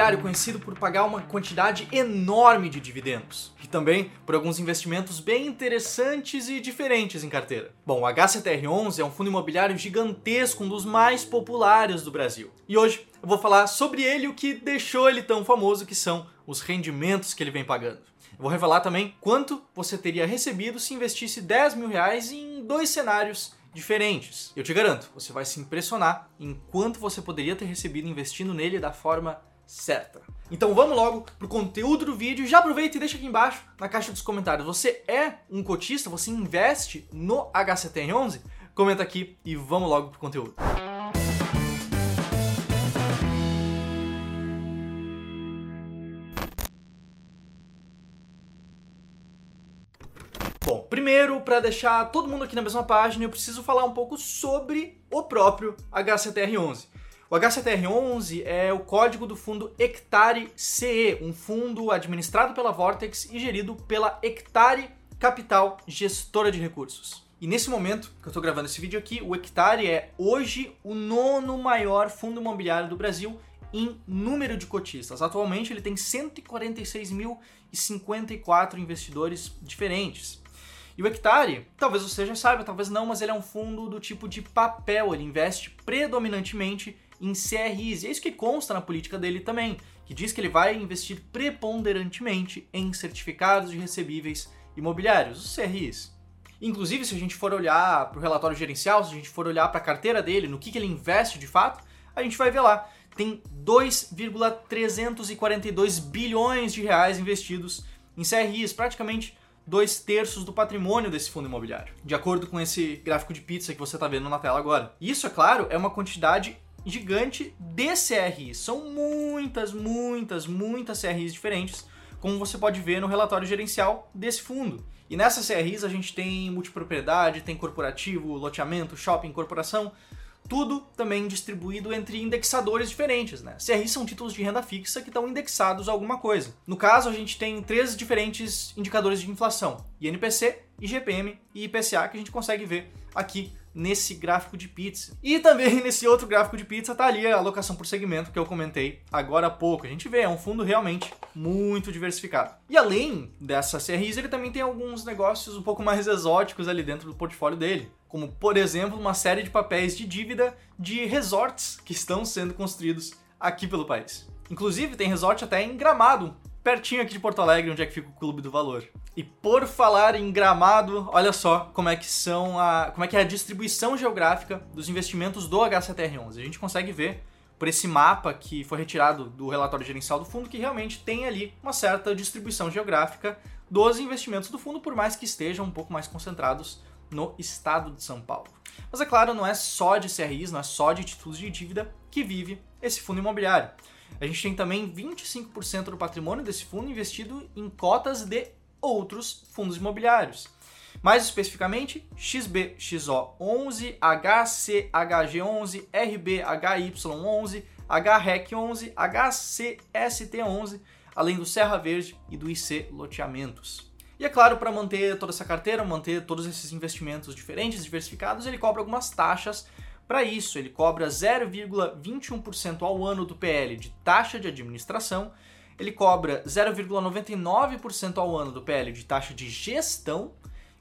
imobiliário conhecido por pagar uma quantidade enorme de dividendos e também por alguns investimentos bem interessantes e diferentes em carteira. Bom, o HCTR11 é um fundo imobiliário gigantesco, um dos mais populares do Brasil. E hoje eu vou falar sobre ele e o que deixou ele tão famoso, que são os rendimentos que ele vem pagando. Eu vou revelar também quanto você teria recebido se investisse 10 mil reais em dois cenários diferentes. Eu te garanto, você vai se impressionar em quanto você poderia ter recebido investindo nele da forma certa. Então vamos logo pro conteúdo do vídeo. Já aproveita e deixa aqui embaixo na caixa dos comentários. Você é um cotista? Você investe no HCTR11? Comenta aqui e vamos logo pro conteúdo. Bom, primeiro, para deixar todo mundo aqui na mesma página, eu preciso falar um pouco sobre o próprio HCTR11. O HCTR11 é o código do fundo Hectare CE, um fundo administrado pela Vortex e gerido pela Hectare Capital Gestora de Recursos. E nesse momento que eu estou gravando esse vídeo aqui, o Hectare é hoje o nono maior fundo imobiliário do Brasil em número de cotistas. Atualmente ele tem 146.054 investidores diferentes. E o Hectare, talvez você já saiba, talvez não, mas ele é um fundo do tipo de papel, ele investe predominantemente em CRIs. E é isso que consta na política dele também, que diz que ele vai investir preponderantemente em certificados de recebíveis imobiliários, os CRIs. Inclusive, se a gente for olhar para o relatório gerencial, se a gente for olhar para a carteira dele, no que, que ele investe de fato, a gente vai ver lá. Tem 2,342 bilhões de reais investidos em CRIs, praticamente dois terços do patrimônio desse fundo imobiliário, de acordo com esse gráfico de pizza que você está vendo na tela agora. Isso, é claro, é uma quantidade gigante de CRIs. São muitas, muitas, muitas CRIs diferentes, como você pode ver no relatório gerencial desse fundo. E nessas CRIs a gente tem multipropriedade, tem corporativo, loteamento, shopping, corporação, tudo também distribuído entre indexadores diferentes, né? CRIs são títulos de renda fixa que estão indexados a alguma coisa. No caso, a gente tem três diferentes indicadores de inflação: INPC, IGPM e IPCA, que a gente consegue ver aqui nesse gráfico de pizza. E também nesse outro gráfico de pizza tá ali a alocação por segmento que eu comentei agora há pouco. A gente vê, é um fundo realmente muito diversificado. E além dessa CRIs, ele também tem alguns negócios um pouco mais exóticos ali dentro do portfólio dele. Como, por exemplo, uma série de papéis de dívida de resorts que estão sendo construídos aqui pelo país. Inclusive, tem resort até em Gramado, pertinho aqui de Porto Alegre, onde é que fica o Clube do Valor. E por falar em Gramado, olha só como é que são a, como é que é a distribuição geográfica dos investimentos do HCTR11. A gente consegue ver por esse mapa que foi retirado do relatório gerencial do fundo que realmente tem ali uma certa distribuição geográfica dos investimentos do fundo, por mais que estejam um pouco mais concentrados no estado de São Paulo. Mas é claro, não é só de CRIs, não é só de títulos de dívida que vive esse fundo imobiliário. A gente tem também 25% do patrimônio desse fundo investido em cotas de outros fundos imobiliários. Mais especificamente, XB, XO11, HCHG11, RBHY11, HREC11, HCST11, além do Serra Verde e do IC Loteamentos. E é claro, para manter toda essa carteira, manter todos esses investimentos diferentes, diversificados, ele cobra algumas taxas para isso, ele cobra 0,21% ao ano do PL de taxa de administração, ele cobra 0,99% ao ano do PL de taxa de gestão,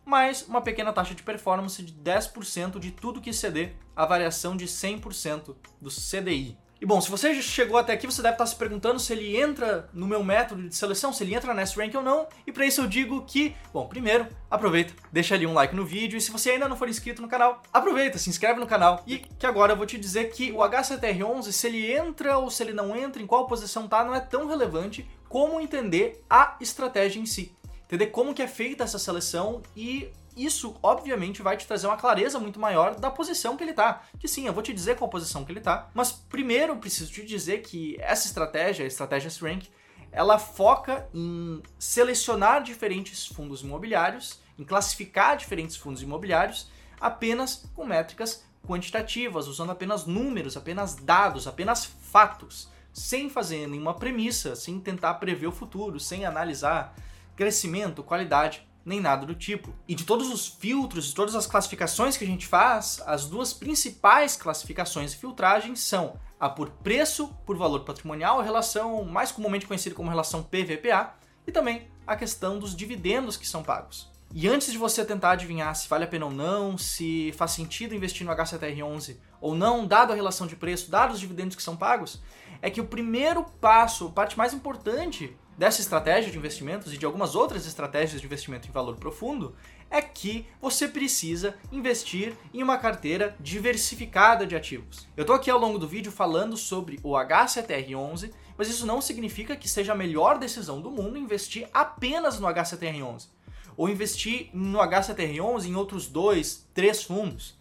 mais uma pequena taxa de performance de 10% de tudo que exceder a variação de 100% do CDI. E bom, se você chegou até aqui, você deve estar se perguntando se ele entra no meu método de seleção, se ele entra nesse rank ou não. E para isso eu digo que, bom, primeiro, aproveita, deixa ali um like no vídeo e se você ainda não for inscrito no canal, aproveita, se inscreve no canal. E que agora eu vou te dizer que o HCTR11, se ele entra ou se ele não entra, em qual posição tá, não é tão relevante como entender a estratégia em si. Entender como que é feita essa seleção e isso, obviamente, vai te trazer uma clareza muito maior da posição que ele tá. Que sim, eu vou te dizer qual posição que ele tá, mas primeiro preciso te dizer que essa estratégia, a estratégia S-Rank, ela foca em selecionar diferentes fundos imobiliários, em classificar diferentes fundos imobiliários apenas com métricas quantitativas, usando apenas números, apenas dados, apenas fatos, sem fazer nenhuma premissa, sem tentar prever o futuro, sem analisar crescimento, qualidade nem nada do tipo. E de todos os filtros, de todas as classificações que a gente faz, as duas principais classificações e filtragens são Há por preço por valor patrimonial, a relação mais comumente conhecida como relação PVPA, e também a questão dos dividendos que são pagos. E antes de você tentar adivinhar se vale a pena ou não, se faz sentido investir no HCTR11 ou não, dado a relação de preço, dados os dividendos que são pagos, é que o primeiro passo, a parte mais importante dessa estratégia de investimentos e de algumas outras estratégias de investimento em valor profundo é que você precisa investir em uma carteira diversificada de ativos. Eu estou aqui ao longo do vídeo falando sobre o HCTR11, mas isso não significa que seja a melhor decisão do mundo investir apenas no HCTR11 ou investir no HCTR11 em outros dois, três fundos.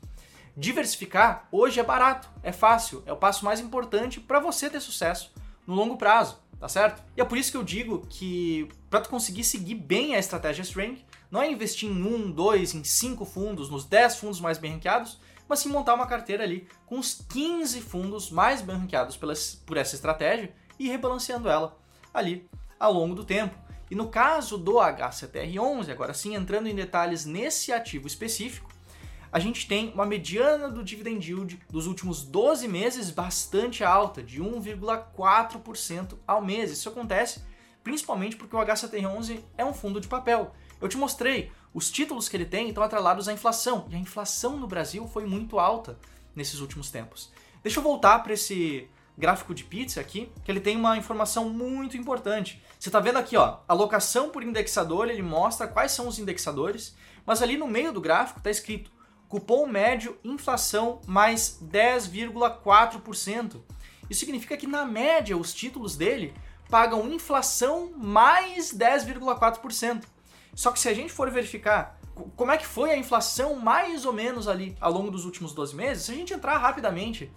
Diversificar hoje é barato, é fácil, é o passo mais importante para você ter sucesso no longo prazo, tá certo? E é por isso que eu digo que para tu conseguir seguir bem a estratégia Strength, não é investir em um, dois, em cinco fundos, nos 10 fundos mais bem ranqueados, mas sim montar uma carteira ali com os 15 fundos mais bem ranqueados por essa estratégia e rebalanceando ela ali ao longo do tempo. E no caso do HCTR11, agora sim entrando em detalhes nesse ativo específico, a gente tem uma mediana do dividend yield dos últimos 12 meses bastante alta, de 1,4% ao mês. Isso acontece principalmente porque o HCTR11 é um fundo de papel. Eu te mostrei, os títulos que ele tem estão atrelados à inflação, e a inflação no Brasil foi muito alta nesses últimos tempos. Deixa eu voltar para esse gráfico de pizza aqui, que ele tem uma informação muito importante. Você está vendo aqui, ó, alocação por indexador, ele mostra quais são os indexadores, mas ali no meio do gráfico está escrito cupom médio inflação mais 10,4%. Isso significa que na média os títulos dele pagam inflação mais 10,4%. Só que se a gente for verificar como é que foi a inflação mais ou menos ali ao longo dos últimos 12 meses, se a gente entrar rapidamente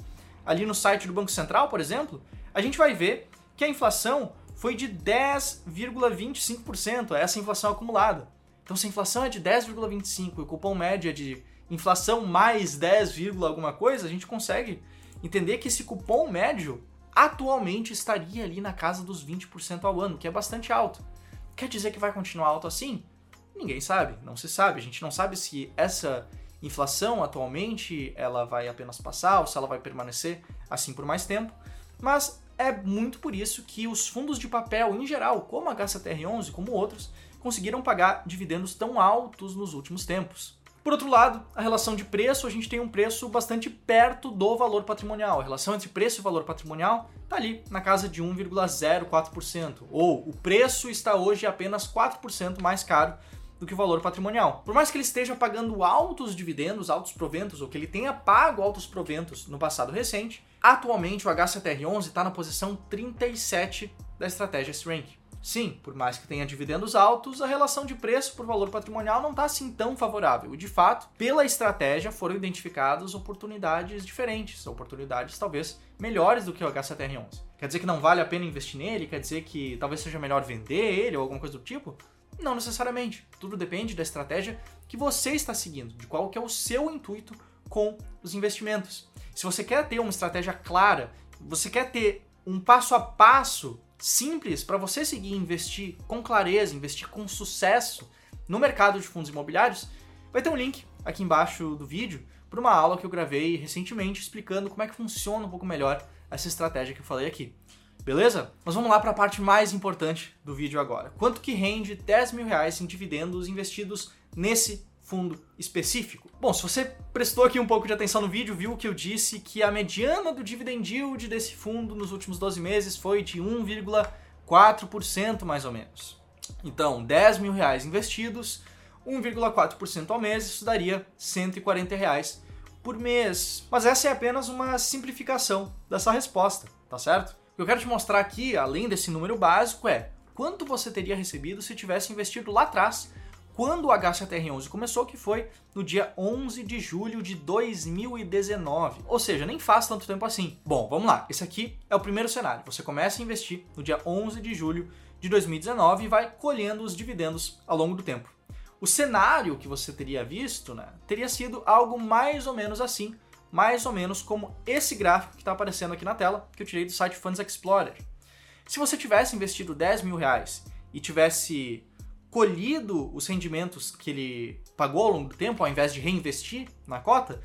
ali no site do Banco Central, por exemplo, a gente vai ver que a inflação foi de 10,25%, essa inflação acumulada. Então, se a inflação é de 10,25 e o cupom médio é de inflação mais 10, alguma coisa, a gente consegue entender que esse cupom médio atualmente estaria ali na casa dos 20% ao ano, que é bastante alto. Quer dizer que vai continuar alto assim? Ninguém sabe, não se sabe. A gente não sabe se essa inflação atualmente ela vai apenas passar ou se ela vai permanecer assim por mais tempo. Mas é muito por isso que os fundos de papel em geral, como a HCTR11, como outros, conseguiram pagar dividendos tão altos nos últimos tempos. Por outro lado, a relação de preço, a gente tem um preço bastante perto do valor patrimonial. A relação entre preço e valor patrimonial está ali na casa de 1,04%. Ou o preço está hoje apenas 4% mais caro do que o valor patrimonial. Por mais que ele esteja pagando altos dividendos, altos proventos, ou que ele tenha pago altos proventos no passado recente, atualmente o HCTR11 está na posição 37 da estratégia S-Rank. Sim, por mais que tenha dividendos altos, a relação de preço por valor patrimonial não está assim tão favorável. E de fato, pela estratégia foram identificadas oportunidades diferentes, oportunidades talvez melhores do que o HCTR11. Quer dizer que não vale a pena investir nele? Quer dizer que talvez seja melhor vender ele ou alguma coisa do tipo? Não necessariamente. Tudo depende da estratégia que você está seguindo, de qual que é o seu intuito com os investimentos. Se você quer ter uma estratégia clara, você quer ter um passo a passo simples para você seguir investir com clareza, investir com sucesso no mercado de fundos imobiliários, vai ter um link aqui embaixo do vídeo para uma aula que eu gravei recentemente explicando como é que funciona um pouco melhor essa estratégia que eu falei aqui. Beleza? Mas vamos lá para a parte mais importante do vídeo agora. Quanto que rende 10 mil reais em dividendos investidos nesse fundo específico? Bom, se você prestou aqui um pouco de atenção no vídeo, viu que eu disse que a mediana do dividend yield desse fundo nos últimos 12 meses foi de 1,4% mais ou menos. Então, 10 mil reais investidos, 1,4% ao mês, isso daria 140 reais por mês. Mas essa é apenas uma simplificação dessa resposta, tá certo? O que eu quero te mostrar aqui, além desse número básico, é quanto você teria recebido se tivesse investido lá atrás quando o HCTR11 começou, que foi no dia 11 de julho de 2019. Ou seja, nem faz tanto tempo assim. Bom, vamos lá. Esse aqui é o primeiro cenário. Você começa a investir no dia 11 de julho de 2019 e vai colhendo os dividendos ao longo do tempo. O cenário que você teria visto né, teria sido algo mais ou menos assim, mais ou menos como esse gráfico que está aparecendo aqui na tela, que eu tirei do site Funds Explorer. Se você tivesse investido 10 mil reais e tivesse colhido os rendimentos que ele pagou ao longo do tempo, ao invés de reinvestir na cota,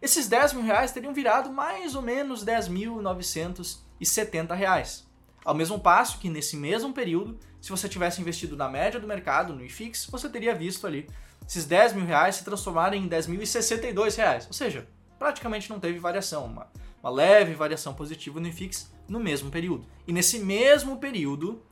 esses 10 mil reais teriam virado mais ou menos 10.970 reais. Ao mesmo passo que nesse mesmo período, se você tivesse investido na média do mercado, no IFIX, você teria visto ali esses 10 mil reais se transformarem em 10.062 reais. Ou seja, praticamente não teve variação, uma, uma leve variação positiva no IFIX no mesmo período. E nesse mesmo período,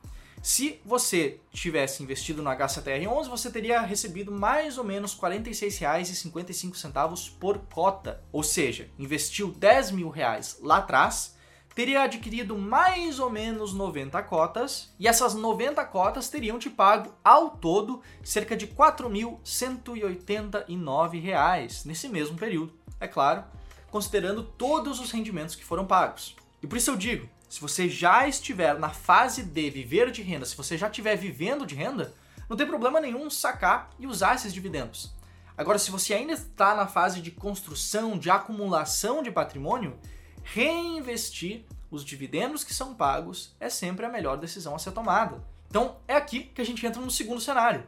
se você tivesse investido no H7R11, você teria recebido mais ou menos R$ 46,55 por cota. Ou seja, investiu 10 mil reais lá atrás, teria adquirido mais ou menos 90 cotas, e essas 90 cotas teriam te pago ao todo cerca de R$ 4.189 nesse mesmo período. É claro, considerando todos os rendimentos que foram pagos. E por isso eu digo, se você já estiver na fase de viver de renda, se você já estiver vivendo de renda, não tem problema nenhum sacar e usar esses dividendos. Agora, se você ainda está na fase de construção, de acumulação de patrimônio, reinvestir os dividendos que são pagos é sempre a melhor decisão a ser tomada. Então, é aqui que a gente entra no segundo cenário.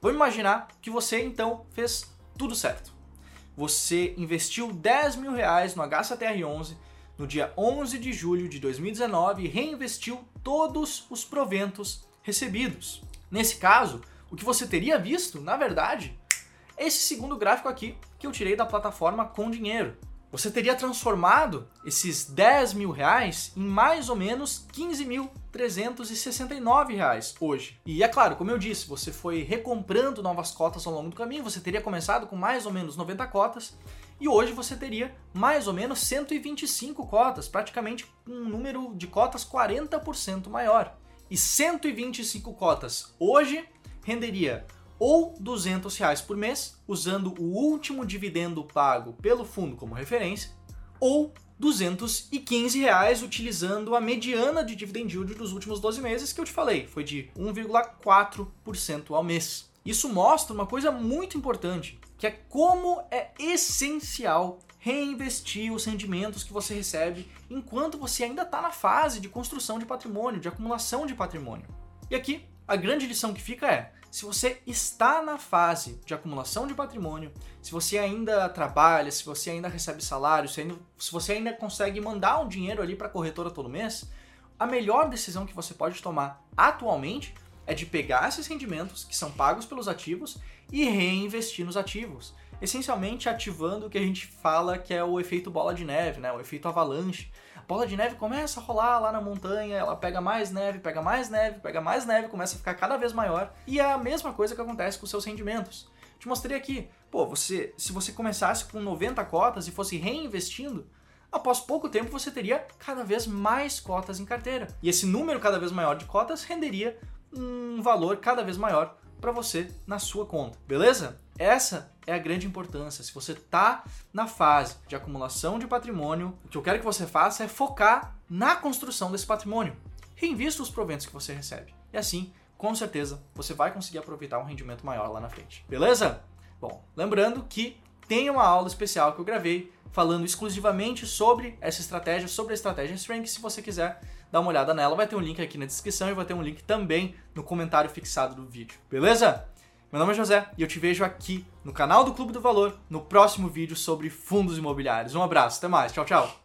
Vamos imaginar que você então fez tudo certo. Você investiu 10 mil reais no HCTR11, no dia 11 de julho de 2019 e reinvestiu todos os proventos recebidos. Nesse caso, o que você teria visto, na verdade, é esse segundo gráfico aqui que eu tirei da plataforma com dinheiro. Você teria transformado esses 10 mil reais em mais ou menos 15.369 reais hoje. E é claro, como eu disse, você foi recomprando novas cotas ao longo do caminho, você teria começado com mais ou menos 90 cotas e hoje você teria mais ou menos 125 cotas, praticamente um número de cotas 40% maior. E 125 cotas hoje renderia ou 200 reais por mês, usando o último dividendo pago pelo fundo como referência, ou 215 reais utilizando a mediana de dividend yield dos últimos 12 meses que eu te falei, foi de 1,4% ao mês. Isso mostra uma coisa muito importante, que é como é essencial reinvestir os rendimentos que você recebe enquanto você ainda está na fase de construção de patrimônio, de acumulação de patrimônio. E aqui, a grande lição que fica é: se você está na fase de acumulação de patrimônio, se você ainda trabalha, se você ainda recebe salário, se, ainda, se você ainda consegue mandar um dinheiro ali para a corretora todo mês, a melhor decisão que você pode tomar atualmente é de pegar esses rendimentos que são pagos pelos ativos e reinvestir nos ativos, essencialmente ativando o que a gente fala que é o efeito bola de neve, né? o efeito avalanche. A bola de neve começa a rolar lá na montanha, ela pega mais neve, pega mais neve, pega mais neve, começa a ficar cada vez maior, e é a mesma coisa que acontece com seus rendimentos. Te mostrei aqui, pô, você, se você começasse com 90 cotas e fosse reinvestindo, após pouco tempo você teria cada vez mais cotas em carteira. E esse número cada vez maior de cotas renderia um valor cada vez maior para você na sua conta, beleza? Essa é a grande importância. Se você está na fase de acumulação de patrimônio, o que eu quero que você faça é focar na construção desse patrimônio. Reinvista os proventos que você recebe. E assim, com certeza, você vai conseguir aproveitar um rendimento maior lá na frente. Beleza? Bom, lembrando que tem uma aula especial que eu gravei falando exclusivamente sobre essa estratégia, sobre a estratégia Strength. Se você quiser dar uma olhada nela, vai ter um link aqui na descrição e vai ter um link também no comentário fixado do vídeo. Beleza? Meu nome é José e eu te vejo aqui no canal do Clube do Valor no próximo vídeo sobre fundos imobiliários. Um abraço, até mais, tchau, tchau.